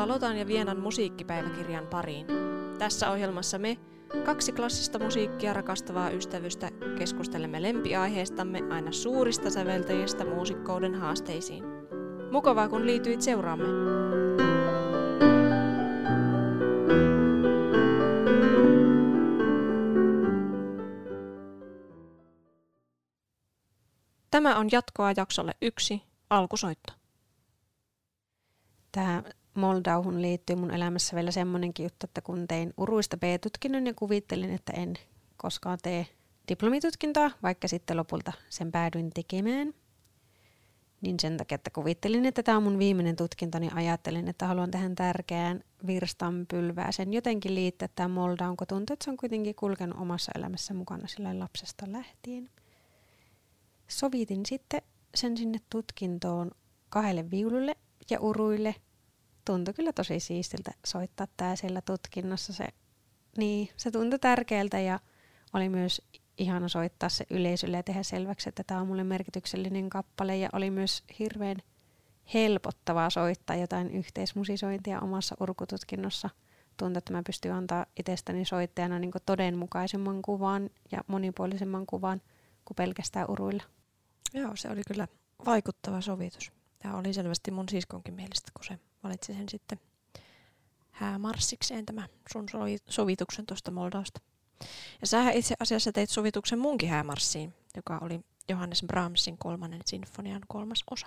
Tervetuloa Lotan ja Vienan musiikkipäiväkirjan pariin. Tässä ohjelmassa me, kaksi klassista musiikkia rakastavaa ystävystä, keskustelemme lempiaiheistamme aina suurista säveltäjistä muusikkouden haasteisiin. Mukavaa kun liityit seuraamme. Tämä on jatkoa jaksolle yksi, alkusoitto. Tämä Moldauhun liittyy mun elämässä vielä semmoinenkin juttu, että kun tein uruista B-tutkinnon ja kuvittelin, että en koskaan tee diplomitutkintoa, vaikka sitten lopulta sen päädyin tekemään, niin sen takia, että kuvittelin, että tämä on mun viimeinen tutkinto, niin ajattelin, että haluan tähän tärkeään virstanpylvää sen jotenkin liittää tämä Moldaun, kun tuntuu, että se on kuitenkin kulkenut omassa elämässä mukana sillä lapsesta lähtien. Sovitin sitten sen sinne tutkintoon kahdelle viululle ja uruille. Tuntui kyllä tosi siistiltä soittaa tää siellä tutkinnossa. Se, niin, se tuntui tärkeältä ja oli myös ihana soittaa se yleisölle ja tehdä selväksi, että tämä on mulle merkityksellinen kappale ja oli myös hirveän helpottavaa soittaa jotain yhteismusisointia omassa urkututkinnossa. Tuntui, että mä pystyn antaa itsestäni soittajana niin todenmukaisemman kuvan ja monipuolisemman kuvan kuin pelkästään uruilla. Joo, se oli kyllä vaikuttava sovitus. Tämä oli selvästi mun siskonkin mielestä, kun se valitsi sen sitten häämarssikseen tämä sun sovituksen tuosta Moldausta. Ja sä itse asiassa teit sovituksen munkin häämarssiin, joka oli Johannes Brahmsin kolmannen sinfonian kolmas osa.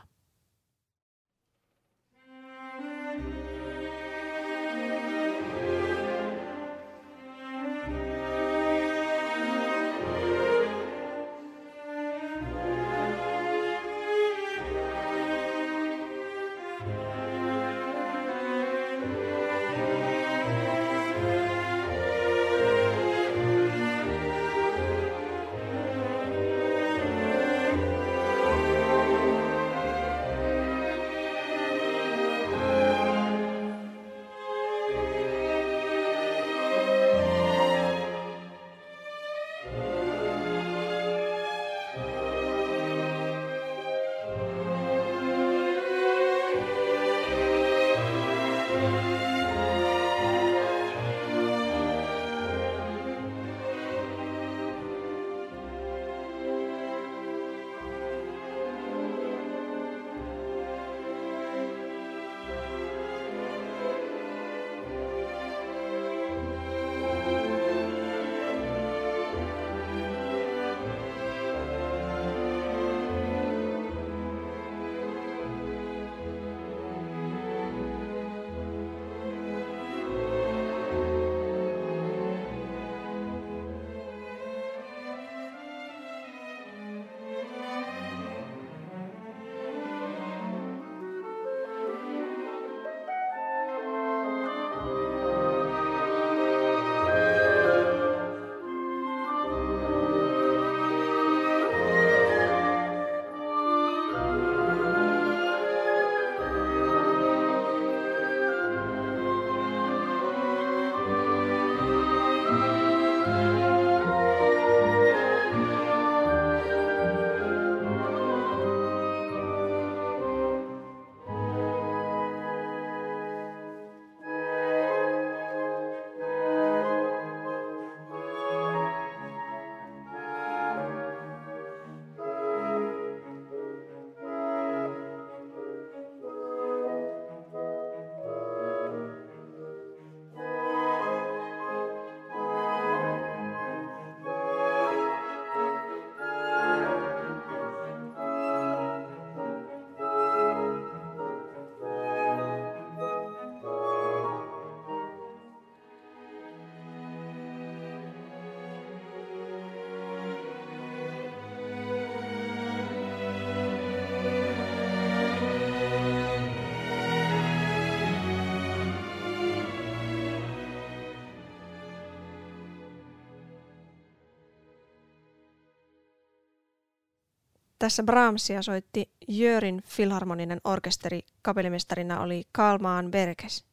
Tässä Brahmsia soitti Jörin filharmoninen orkesteri, kapellimestarina oli Kalmaan Berges.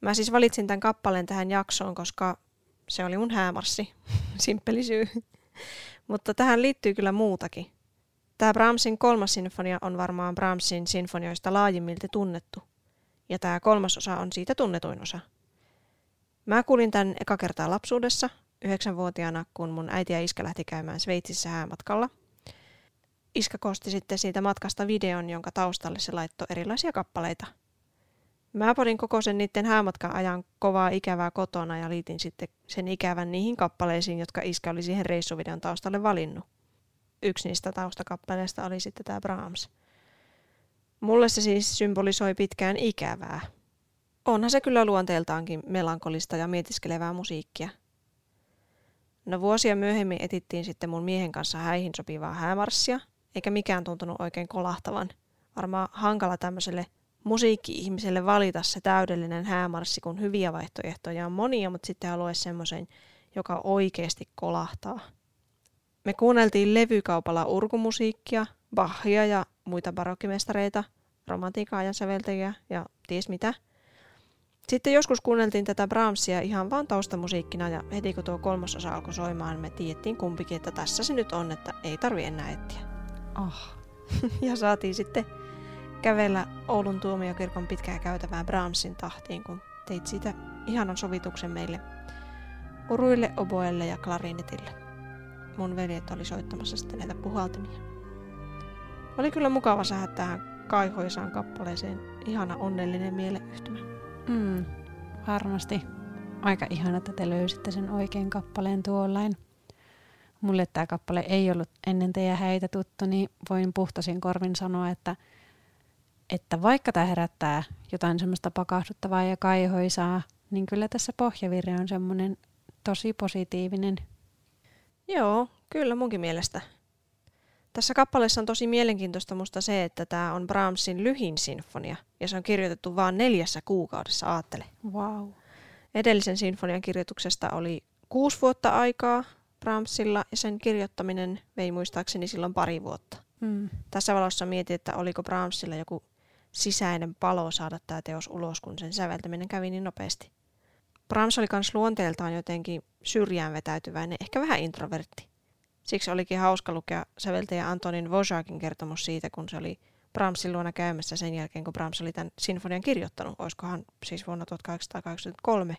Mä siis valitsin tämän kappaleen tähän jaksoon, koska se oli mun häämarssi. Simppeli syy. Mutta tähän liittyy kyllä muutakin. Tämä Brahmsin kolmas sinfonia on varmaan Brahmsin sinfonioista laajimmilti tunnettu. Ja tämä kolmas osa on siitä tunnetuin osa. Mä kuulin tämän eka kertaa lapsuudessa, yhdeksänvuotiaana, kun mun äiti ja iskä lähti käymään Sveitsissä häämatkalla. Iskä koosti sitten siitä matkasta videon, jonka taustalle se laittoi erilaisia kappaleita. Mä panin koko sen niiden häämatkan ajan kovaa ikävää kotona ja liitin sitten sen ikävän niihin kappaleisiin, jotka iskä oli siihen reissuvideon taustalle valinnut. Yksi niistä taustakappaleista oli sitten tämä Brahms. Mulle se siis symbolisoi pitkään ikävää. Onhan se kyllä luonteeltaankin melankolista ja mietiskelevää musiikkia. No vuosia myöhemmin etittiin sitten mun miehen kanssa häihin sopivaa häämarssia, eikä mikään tuntunut oikein kolahtavan. Varmaan hankala tämmöiselle musiikki-ihmiselle valita se täydellinen häämarssi, kun hyviä vaihtoehtoja on monia, mutta sitten haluaisi semmoisen, joka oikeasti kolahtaa. Me kuunneltiin levykaupalla urkumusiikkia, Bachia ja muita barokkimestareita, romantiikan ja säveltäjiä ja ties mitä. Sitten joskus kuunneltiin tätä Brahmsia ihan vaan taustamusiikkina ja heti kun tuo kolmasosa alkoi soimaan, me tiedettiin kumpikin, että tässä se nyt on, että ei tarvi enää etsiä. Oh. ja saatiin sitten kävellä Oulun tuomiokirkon pitkää käytävää Brahmsin tahtiin, kun teit siitä ihanan sovituksen meille uruille, oboelle ja klarinetille. Mun veljet oli soittamassa sitten näitä puhaltimia. Oli kyllä mukava saada tähän kaihoisaan kappaleeseen ihana onnellinen mieleyhtymä. Mm, varmasti. Aika ihana, että te löysitte sen oikein kappaleen tuollain. Mulle tämä kappale ei ollut ennen teidän häitä tuttu, niin voin puhtasin korvin sanoa, että, että vaikka tämä herättää jotain semmoista pakahduttavaa ja kaihoisaa, niin kyllä tässä pohjavirre on semmoinen tosi positiivinen. Joo, kyllä munkin mielestä. Tässä kappaleessa on tosi mielenkiintoista musta se, että tämä on Brahmsin lyhin sinfonia ja se on kirjoitettu vain neljässä kuukaudessa, aattele. Wow. Edellisen sinfonian kirjoituksesta oli kuusi vuotta aikaa Brahmsilla ja sen kirjoittaminen vei muistaakseni silloin pari vuotta. Mm. Tässä valossa mietin, että oliko Brahmsilla joku sisäinen palo saada tämä teos ulos, kun sen säveltäminen kävi niin nopeasti. Brahms oli myös luonteeltaan jotenkin syrjään vetäytyväinen, ehkä vähän introvertti. Siksi olikin hauska lukea säveltäjä Antonin Vojakin kertomus siitä, kun se oli Brahmsin luona käymässä sen jälkeen, kun Brahms oli tämän sinfonian kirjoittanut, olisikohan siis vuonna 1883.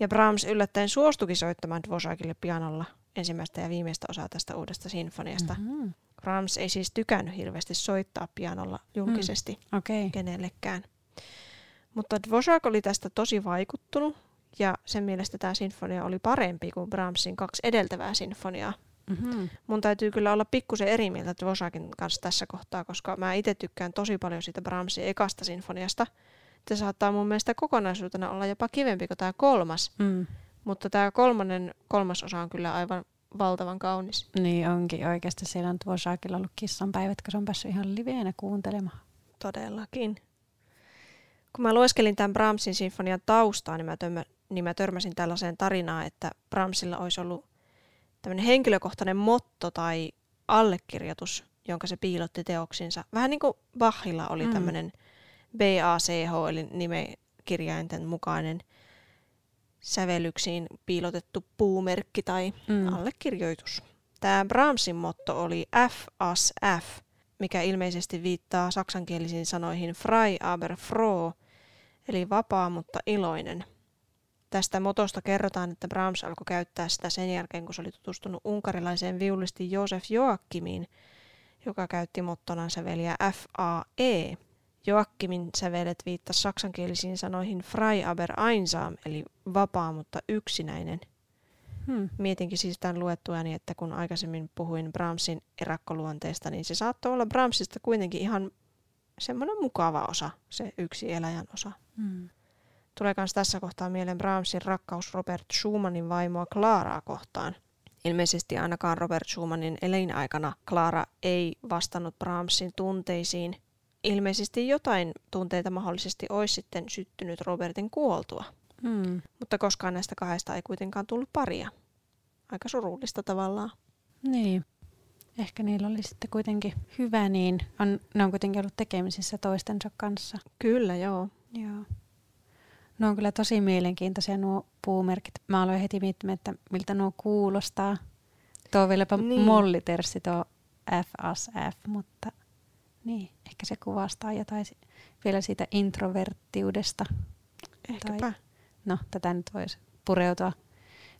Ja Brahms yllättäen suostukin soittamaan Dvořákille pianolla ensimmäistä ja viimeistä osaa tästä uudesta sinfoniasta. Mm-hmm. Brahms ei siis tykännyt hirveästi soittaa pianolla julkisesti Mm. Okay. kenellekään. Mutta Dvořák oli tästä tosi vaikuttunut ja sen mielestä tämä sinfonia oli parempi kuin Brahmsin kaksi edeltävää sinfoniaa. Mm-hmm. Mun täytyy kyllä olla pikkusen eri mieltä Dvořákin kanssa tässä kohtaa, koska mä itse tykkään tosi paljon siitä Brahmsin ekasta sinfoniasta. Se saattaa mun mielestä kokonaisuutena olla jopa kivempi kuin tämä kolmas, Mm. mutta tämä kolmannen kolmas osa on kyllä aivan valtavan kaunis. Niin onkin oikeasti. Siellä on Dvořákilla ollut kissanpäivät, kun se on päässyt ihan liveenä kuuntelemaan. Todellakin. Kun mä lueskelin tämän Brahmsin sinfonian taustaa, niin mä, tömmä, niin mä törmäsin tällaiseen tarinaan, että Brahmsilla olisi ollut tämmöinen henkilökohtainen motto tai allekirjoitus, jonka se piilotti teoksinsa. Vähän niin kuin Bachilla oli mm. tämmöinen BACH, eli nimekirjainten mukainen sävellyksiin piilotettu puumerkki tai Mm. allekirjoitus. Tämä Brahmsin motto oli F as F, mikä ilmeisesti viittaa saksankielisiin sanoihin frei aber froh, eli vapaa, mutta iloinen. Tästä motosta kerrotaan, että Brahms alkoi käyttää sitä sen jälkeen, kun se oli tutustunut unkarilaiseen viulisti Josef Joakkimiin, joka käytti mottonan säveliä FAE. Joakkimin sävelet viittasi saksankielisiin sanoihin frei aber einsam, eli vapaa, mutta yksinäinen. Hmm. Mietinkin siis tämän luettuani, että kun aikaisemmin puhuin Brahmsin erakkoluonteesta, niin se saattoi olla Brahmsista kuitenkin ihan semmoinen mukava osa, se yksi eläjän osa. Hmm. Tulee myös tässä kohtaa mieleen Brahmsin rakkaus Robert Schumannin vaimoa Klaaraa kohtaan. Ilmeisesti ainakaan Robert Schumannin elinaikana Klaara ei vastannut Brahmsin tunteisiin. Ilmeisesti jotain tunteita mahdollisesti olisi sitten syttynyt Robertin kuoltua, Hmm. mutta koskaan näistä kahdesta ei kuitenkaan tullut paria. Aika surullista tavallaan. Niin. Ehkä niillä oli sitten kuitenkin hyvä niin. On, ne on kuitenkin ollut tekemisissä toistensa kanssa. Kyllä, joo. Joo. Ne on kyllä tosi mielenkiintoisia nuo puumerkit. Mä aloin heti miettimään, että miltä nuo kuulostaa. Tuo on vieläpä Niin. niin. molliterssi tuo FSF, mutta Niin, ehkä se kuvastaa jotain vielä siitä introverttiudesta. Ehkäpä. Tai, no, tätä nyt voisi pureutua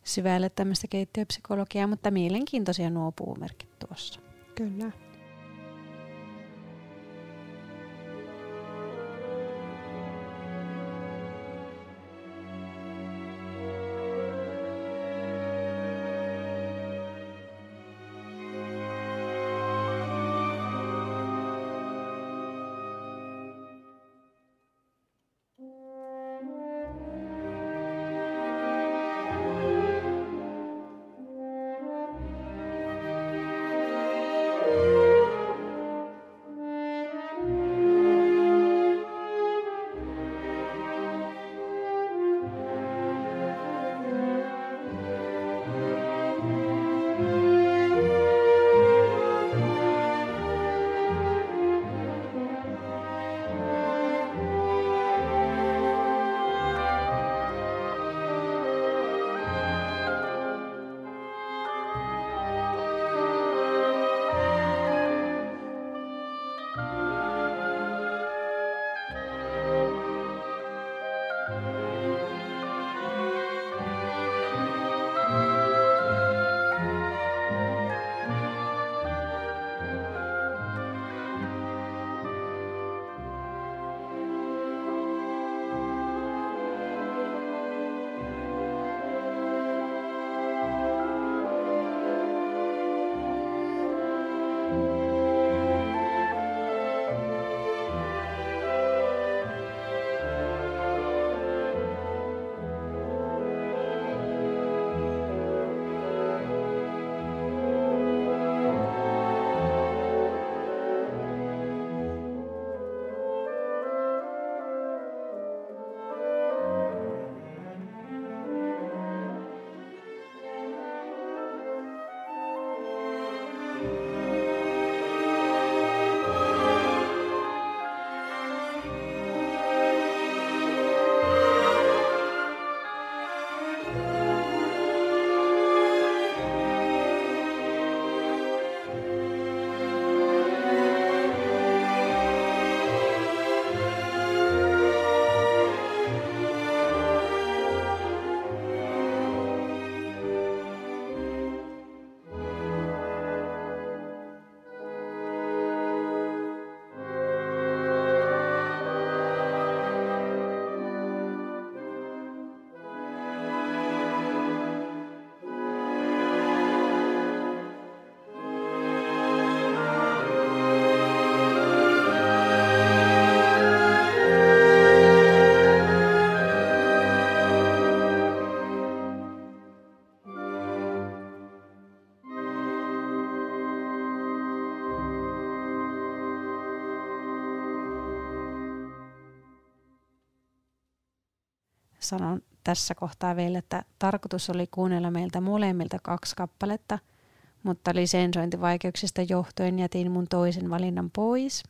syvälle tämmöistä keittiöpsykologiaa, mutta mielenkiintoisia nuo puumerkit tuossa. Kyllä. Sanon tässä kohtaa vielä, että tarkoitus oli kuunnella meiltä molemmilta kaksi kappaletta, mutta lisensointivaikeuksista johtuen jätin mun toisen valinnan pois.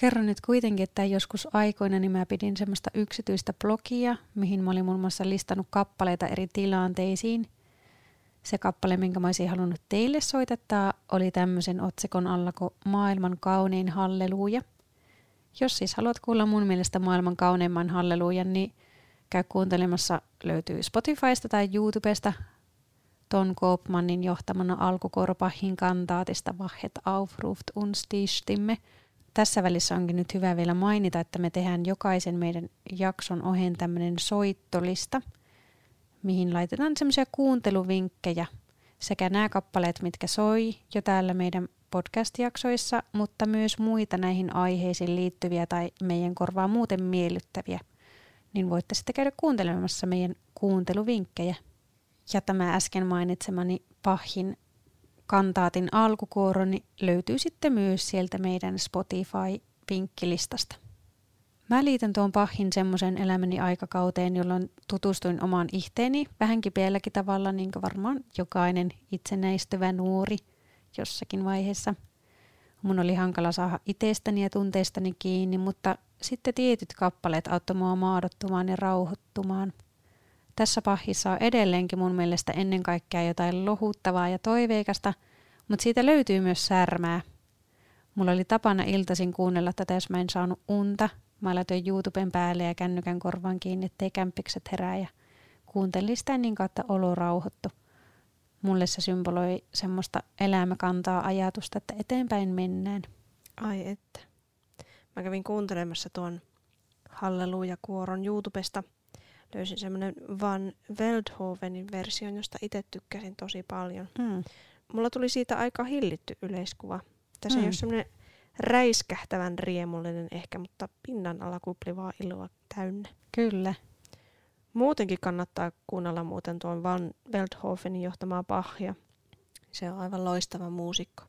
Kerron nyt kuitenkin, että joskus aikoina niin mä pidin semmoista yksityistä blogia, mihin mä olin muun muassa listannut kappaleita eri tilanteisiin. Se kappale, minkä mä olisin halunnut teille soitettaa, oli tämmöisen otsikon alla kuin Maailman kaunein halleluja. Jos siis haluat kuulla mun mielestä maailman kauneimman hallelujan, niin – käy kuuntelemassa, löytyy Spotifysta tai YouTubesta. Ton Koopmanin johtamana alkukorpahin kantaatista Vahet aufruft uns. Tässä välissä onkin nyt hyvä vielä mainita, että me tehdään jokaisen meidän jakson ohen tämmöinen soittolista, mihin laitetaan semmoisia kuunteluvinkkejä. Sekä nämä kappaleet, mitkä soi jo täällä meidän podcast-jaksoissa, mutta myös muita näihin aiheisiin liittyviä tai meidän korvaa muuten miellyttäviä – niin voitte sitten käydä kuuntelemassa meidän kuunteluvinkkejä. Ja tämä äsken mainitsemani pahin kantaatin alkukuoroni löytyy sitten myös sieltä meidän Spotify-vinkkilistasta. Mä liitän tuon pahin semmoisen elämäni aikakauteen, jolloin tutustuin omaan ihteeni vähänkin pielläkin tavalla, niin kuin varmaan jokainen itsenäistyvä nuori jossakin vaiheessa. Mun oli hankala saada itsestäni ja tunteistani kiinni, mutta sitten tietyt kappaleet auttoi mua maadottumaan ja rauhoittumaan. Tässä pahissa on edelleenkin mun mielestä ennen kaikkea jotain lohuttavaa ja toiveikasta, mutta siitä löytyy myös särmää. Mulla oli tapana iltaisin kuunnella tätä, jos mä en saanut unta. Mä laitoin YouTuben päälle ja kännykän korvan kiinni, ettei kämpikset herää ja kuuntelin sitä niin kautta olo rauhoittu. Mulle se symboloi semmoista elämäkantaa ajatusta, että eteenpäin mennään. Ai että. Mä kävin kuuntelemassa tuon Halleluja-kuoron YouTubesta. Löysin semmoinen Van Veldhovenin version, josta itse tykkäsin tosi paljon. Mm. Mulla tuli siitä aika hillitty yleiskuva. Tässä mm. ei ole semmoinen räiskähtävän riemullinen ehkä, mutta pinnan alla kuplivaa iloa täynnä. Kyllä. Muutenkin kannattaa kuunnella muuten tuon Van Veldhovenin johtamaa pahja. Se on aivan loistava muusikko.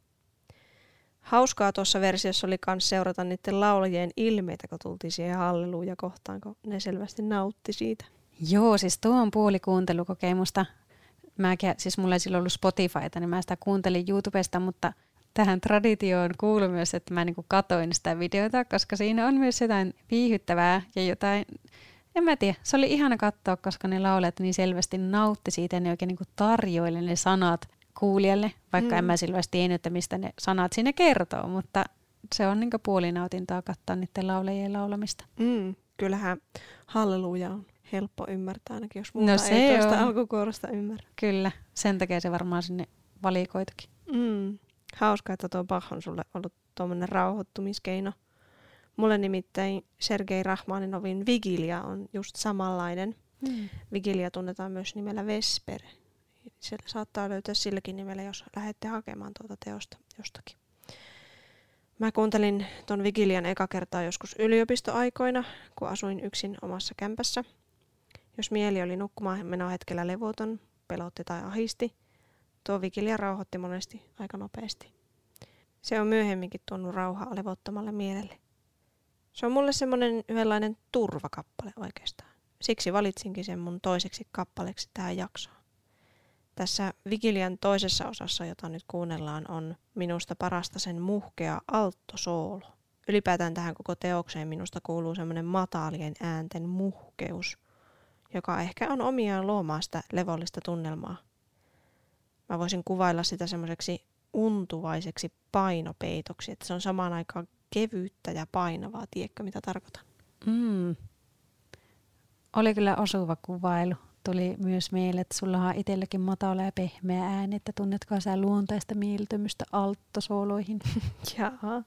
Hauskaa tuossa versiossa oli myös seurata niiden laulajien ilmeitä, kun tultiin siihen halleluja kohtaan, kun ne selvästi nautti siitä. Joo, siis tuo on puoli kuuntelukokemusta. Mäkin, siis mulla ei silloin ollut Spotifyta, niin mä sitä kuuntelin YouTubesta, mutta tähän traditioon kuuluu myös, että mä niinku katoin sitä videota, koska siinä on myös jotain viihyttävää ja jotain, en mä tiedä, se oli ihana katsoa, koska ne laulijat niin selvästi nautti siitä ja ne oikein niinku tarjoili ne sanat kuulijalle, vaikka mm. en mä selvästi tiennyt, että mistä ne sanat siinä kertoo, mutta se on niin puolinautintaa katsoa niiden laulajien laulamista. Mm, kyllähän halleluja on helppo ymmärtää ainakin, jos muuta no se ei tuosta alkukuorosta ymmärrä. Kyllä, sen takia se varmaan sinne valikoitukin. Mm. Hauska, että tuo Bach on sulle ollut tuommoinen rauhoittumiskeino. Mulle nimittäin Sergei Rahmaninovin Vigilia on just samanlainen. Mm. Vigilia tunnetaan myös nimellä Vesper, se saattaa löytyä silläkin nimellä, jos lähdette hakemaan tuota teosta jostakin. Mä kuuntelin ton Vigilian eka kertaa joskus yliopistoaikoina, kun asuin yksin omassa kämpässä. Jos mieli oli nukkumaan menoa hetkellä levoton, pelotti tai ahisti, tuo Vigilia rauhoitti monesti aika nopeasti. Se on myöhemminkin tuonut rauhaa levottomalle mielelle. Se on mulle semmoinen yhdenlainen turvakappale oikeastaan. Siksi valitsinkin sen mun toiseksi kappaleeksi tähän jaksoon. Tässä Vigilian toisessa osassa, jota nyt kuunnellaan, on minusta parasta sen muhkea alttosoolo. Ylipäätään tähän koko teokseen minusta kuuluu semmoinen mataalien äänten muhkeus, joka ehkä on omiaan luomaan sitä levollista tunnelmaa. Mä voisin kuvailla sitä semmoiseksi untuvaiseksi painopeitoksi, että se on samaan aikaan kevyyttä ja painavaa, tiedätkö mitä tarkoitan? Mm. Oli kyllä osuva kuvailu tuli myös mieleen, että sulla on itselläkin matala ja pehmeä ääni, että tunnetko sä luontaista mieltymystä alttosooloihin? Jaa.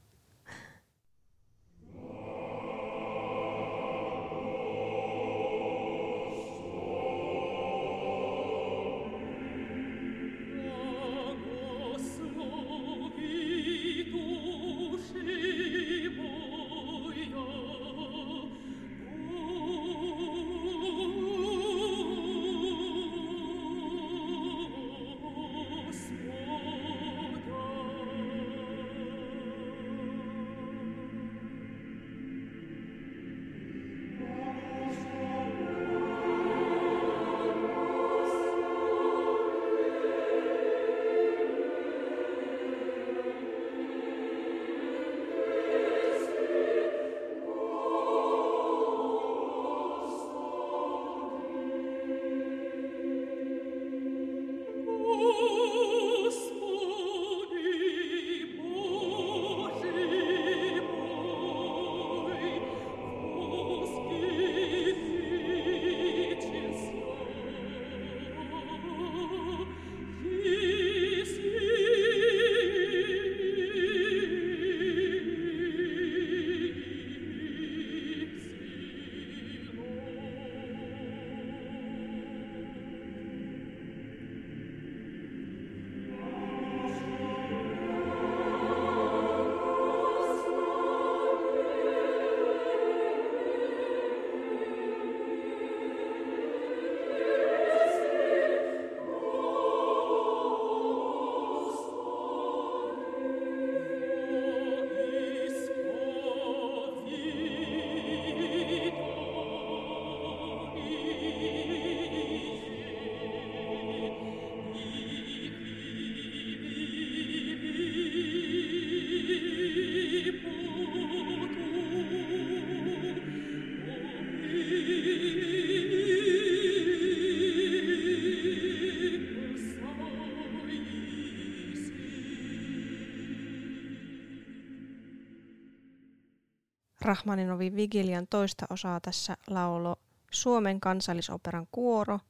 Rahmaninovin Vigilian toista osaa tässä laulo Suomen kansallisoperan kuoro.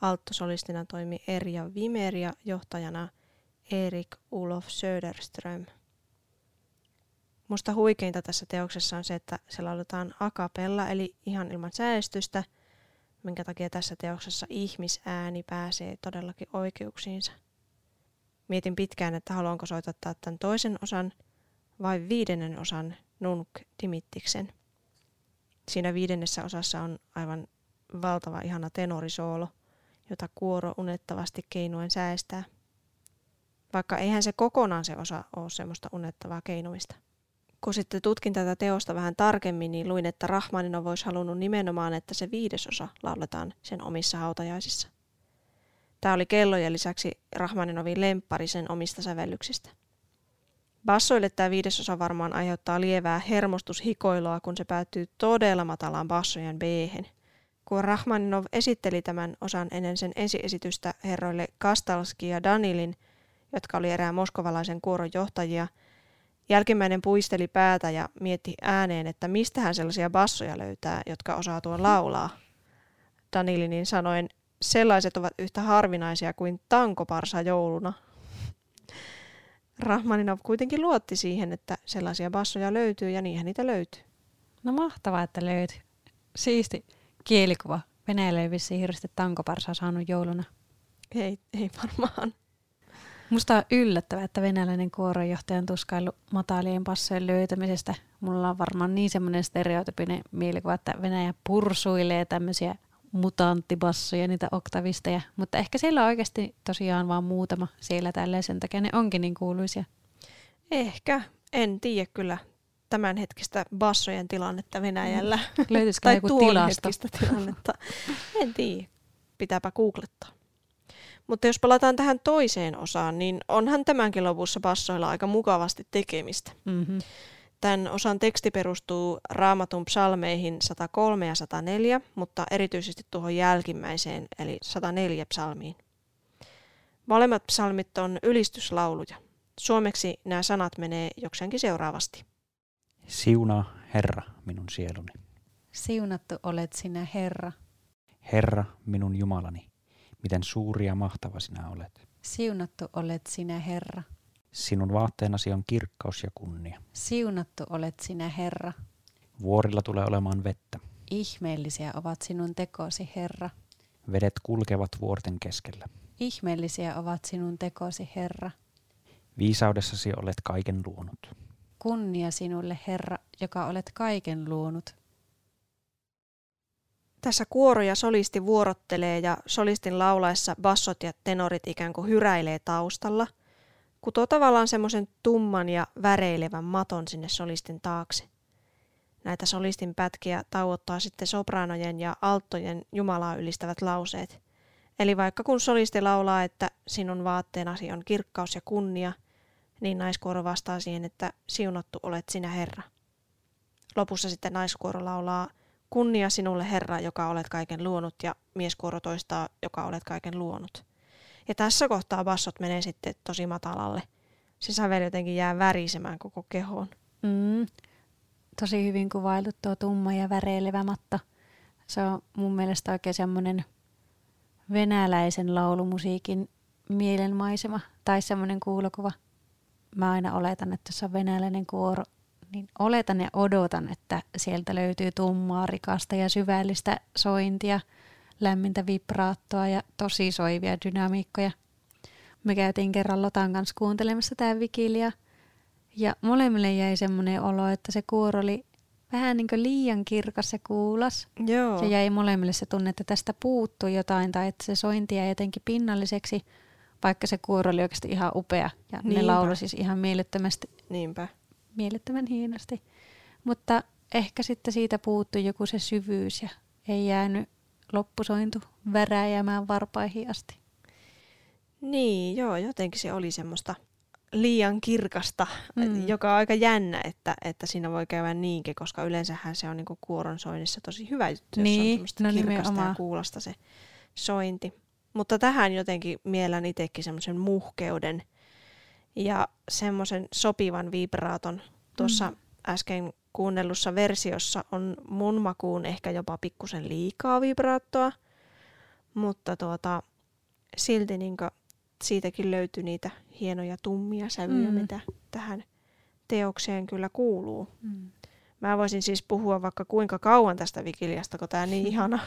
Alttosolistina toimi Erja Vimer ja johtajana Erik Ulof Söderström. Musta huikeinta tässä teoksessa on se, että se lauletaan akapella, eli ihan ilman säästystä, minkä takia tässä teoksessa ihmisääni pääsee todellakin oikeuksiinsa. Mietin pitkään, että haluanko soittaa tämän toisen osan vai viidennen osan Nunk Dimittiksen. Siinä viidennessä osassa on aivan valtava ihana tenorisoolo, jota kuoro unettavasti keinuen säästää. Vaikka eihän se kokonaan se osa ole semmoista unettavaa keinumista. Kun sitten tutkin tätä teosta vähän tarkemmin, niin luin, että Rahmaninov olisi halunnut nimenomaan, että se viidesosa lauletaan sen omissa hautajaisissa. Tämä oli kellojen lisäksi Rahmaninovin lemppari sen omista sävellyksistä. Bassoille tämä viidesosa varmaan aiheuttaa lievää hermostushikoilua, kun se päättyy todella matalaan bassojen b Kun Rahmaninov esitteli tämän osan ennen sen ensiesitystä herroille Kastalski ja Danilin, jotka oli erään moskovalaisen kuoron johtajia, jälkimmäinen puisteli päätä ja mietti ääneen, että mistä hän sellaisia bassoja löytää, jotka osaa tuon laulaa. Danilinin sanoen, sellaiset ovat yhtä harvinaisia kuin tankoparsa jouluna. Rahmaninov kuitenkin luotti siihen, että sellaisia bassoja löytyy ja niinhän niitä löytyy. No mahtavaa, että löytyy. Siisti kielikuva. Venäjällä ei vissiin hirveästi tankoparsaa saanut jouluna. Ei, ei varmaan. Musta on yllättävää, että venäläinen kuoronjohtaja on tuskaillut matalien passojen löytämisestä. Mulla on varmaan niin semmoinen stereotypinen mielikuva, että Venäjä pursuilee tämmöisiä mutanttibassoja, niitä oktavisteja, mutta ehkä siellä on oikeasti tosiaan vaan muutama siellä tälleen, sen takia ne onkin niin kuuluisia. Ehkä, en tiedä kyllä tämänhetkistä bassojen tilannetta Venäjällä. Mm. Löytyisikö tai joku tilasto? tilannetta. En tiedä, pitääpä googlettaa. Mutta jos palataan tähän toiseen osaan, niin onhan tämänkin lopussa bassoilla aika mukavasti tekemistä. Mm-hmm. Tämän osan teksti perustuu raamatun psalmeihin 103 ja 104, mutta erityisesti tuohon jälkimmäiseen, eli 104 psalmiin. Molemmat psalmit on ylistyslauluja. Suomeksi nämä sanat menee jokseenkin seuraavasti. Siunaa Herra minun sieluni. Siunattu olet sinä Herra. Herra minun Jumalani, miten suuri ja mahtava sinä olet. Siunattu olet sinä Herra. Sinun vaatteenasi on kirkkaus ja kunnia. Siunattu olet sinä, Herra. Vuorilla tulee olemaan vettä. Ihmeellisiä ovat sinun tekosi, Herra. Vedet kulkevat vuorten keskellä. Ihmeellisiä ovat sinun tekosi, Herra. Viisaudessasi olet kaiken luonut. Kunnia sinulle, Herra, joka olet kaiken luonut. Tässä kuoro ja solisti vuorottelee ja solistin laulaessa bassot ja tenorit ikään kuin hyräilee taustalla – kutoo tavallaan semmoisen tumman ja väreilevän maton sinne solistin taakse. Näitä solistin pätkiä tauottaa sitten sopranojen ja alttojen Jumalaa ylistävät lauseet. Eli vaikka kun solisti laulaa, että sinun vaatteenasi on kirkkaus ja kunnia, niin naiskuoro vastaa siihen, että siunattu olet sinä Herra. Lopussa sitten naiskuoro laulaa kunnia sinulle Herra, joka olet kaiken luonut, ja mieskuoro toistaa, joka olet kaiken luonut. Ja tässä kohtaa bassot menee sitten tosi matalalle. Se sävel jotenkin jää värisemään koko kehoon. Mm. Tosi hyvin kuvailtu tuo tumma ja väreilevä matta. Se on mun mielestä oikein semmoinen venäläisen laulumusiikin mielenmaisema tai semmoinen kuulokuva. Mä aina oletan, että se on venäläinen kuoro, niin oletan ja odotan, että sieltä löytyy tummaa, rikasta ja syvällistä sointia – lämmintä vibraattoa ja tosi soivia dynamiikkoja. Me käytiin kerran Lotan kanssa kuuntelemassa tämä vikilia ja molemmille jäi semmoinen olo, että se kuoro oli vähän niin kuin liian kirkas ja kuulas. Joo. Se jäi molemmille se tunne, että tästä puuttuu jotain tai että se sointi jäi jotenkin pinnalliseksi, vaikka se kuoro oli oikeasti ihan upea ja Niinpä. ne lauloi siis ihan mielettömästi. Niinpä. Mielettömän hienosti. Mutta ehkä sitten siitä puuttui joku se syvyys ja ei jäänyt loppusointu väräjämään varpaihin asti. Niin, joo, jotenkin se oli semmoista liian kirkasta, mm. joka on aika jännä, että, että siinä voi käydä niinkin, koska yleensähän se on niin kuoron soinnissa tosi hyvä juttu, niin, jos on niin, no kirkasta nimenomaan. ja kuulosta se sointi. Mutta tähän jotenkin mielän itsekin semmoisen muhkeuden ja semmoisen sopivan vibraaton. Tuossa mm. Äsken kuunnellussa versiossa on mun makuun ehkä jopa pikkusen liikaa vibraattoa, mutta tuota, silti niin siitäkin löytyi niitä hienoja tummia sävyjä, mm. mitä tähän teokseen kyllä kuuluu. Mm. Mä voisin siis puhua vaikka kuinka kauan tästä Vigiliasta, kun tämä on niin ihana.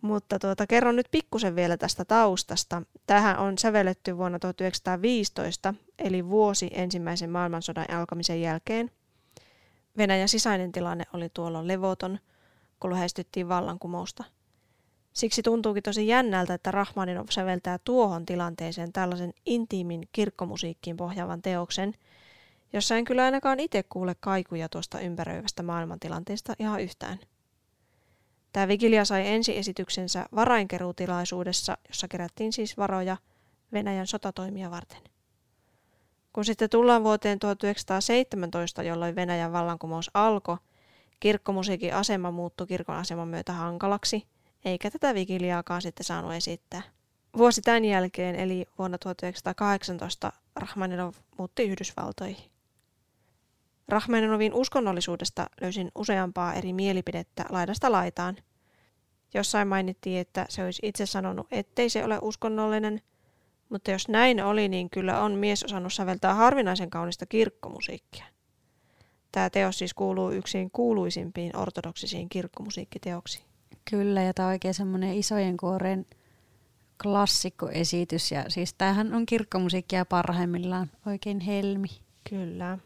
Mutta tuota, kerron nyt pikkusen vielä tästä taustasta. Tähän on sävelletty vuonna 1915, eli vuosi ensimmäisen maailmansodan alkamisen jälkeen. Venäjän sisäinen tilanne oli tuolloin levoton, kun lähestyttiin vallankumousta. Siksi tuntuukin tosi jännältä, että Rahmaninov säveltää tuohon tilanteeseen tällaisen intiimin kirkkomusiikkiin pohjaavan teoksen, jossa en kyllä ainakaan itse kuule kaikuja tuosta ympäröivästä maailmantilanteesta ihan yhtään. Tämä Vigilia sai ensiesityksensä varainkeruutilaisuudessa, jossa kerättiin siis varoja Venäjän sotatoimia varten. Kun sitten tullaan vuoteen 1917, jolloin Venäjän vallankumous alkoi, kirkkomusiikin asema muuttui kirkon aseman myötä hankalaksi, eikä tätä vigiliaakaan sitten saanut esittää. Vuosi tämän jälkeen, eli vuonna 1918, Rahmaninov muutti Yhdysvaltoihin. Rahmaninovin uskonnollisuudesta löysin useampaa eri mielipidettä laidasta laitaan. Jossain mainittiin, että se olisi itse sanonut, ettei se ole uskonnollinen, mutta jos näin oli, niin kyllä on mies osannut säveltää harvinaisen kaunista kirkkomusiikkia. Tämä teos siis kuuluu yksin kuuluisimpiin ortodoksisiin kirkkomusiikkiteoksiin. Kyllä, ja tämä on oikein semmoinen isojen kuoren klassikkoesitys. Ja siis tämähän on kirkkomusiikkia parhaimmillaan oikein helmi. Kyllä.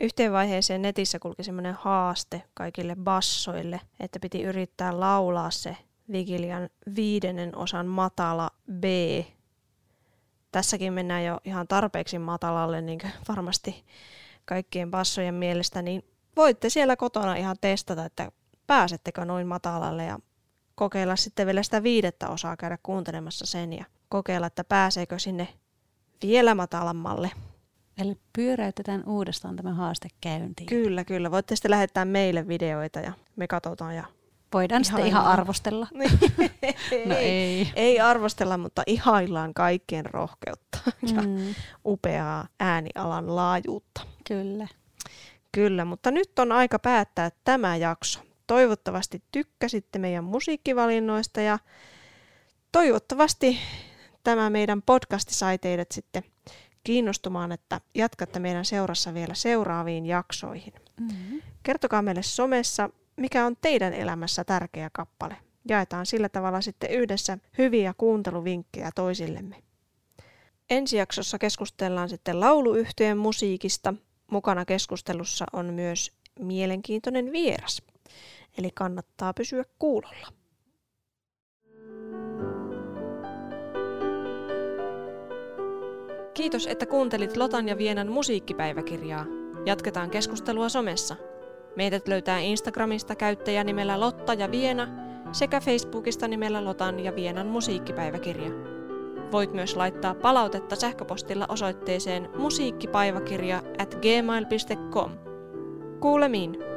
Yhteen vaiheeseen netissä kulki semmoinen haaste kaikille bassoille, että piti yrittää laulaa se Vigilian viidennen osan matala B. Tässäkin mennään jo ihan tarpeeksi matalalle, niin kuin varmasti kaikkien bassojen mielestä, niin voitte siellä kotona ihan testata, että pääsettekö noin matalalle ja kokeilla sitten vielä sitä viidettä osaa käydä kuuntelemassa sen ja kokeilla, että pääseekö sinne vielä matalammalle. Eli pyöräytetään uudestaan tämä haaste käyntiin. Kyllä, kyllä. Voitte sitten lähettää meille videoita ja me katsotaan ja Voidaan ihan sitten ihan arvostella. no ei. Ei arvostella, mutta ihaillaan kaikkien rohkeutta ja mm. upeaa äänialan laajuutta. Kyllä. Kyllä, mutta nyt on aika päättää tämä jakso. Toivottavasti tykkäsitte meidän musiikkivalinnoista ja toivottavasti tämä meidän podcasti sai teidät sitten kiinnostumaan, että jatkatte meidän seurassa vielä seuraaviin jaksoihin. Mm-hmm. Kertokaa meille somessa, mikä on teidän elämässä tärkeä kappale. Jaetaan sillä tavalla sitten yhdessä hyviä kuunteluvinkkejä toisillemme. Ensi jaksossa keskustellaan sitten lauluyhtyeen musiikista. Mukana keskustelussa on myös mielenkiintoinen vieras. Eli kannattaa pysyä kuulolla. Kiitos, että kuuntelit Lotan ja Vienan musiikkipäiväkirjaa. Jatketaan keskustelua somessa. Meidät löytää Instagramista käyttäjänimellä Lotta ja Viena sekä Facebookista nimellä Lotan ja Vienan musiikkipäiväkirja. Voit myös laittaa palautetta sähköpostilla osoitteeseen musiikkipäiväkirja at gmail.com. Kuulemiin!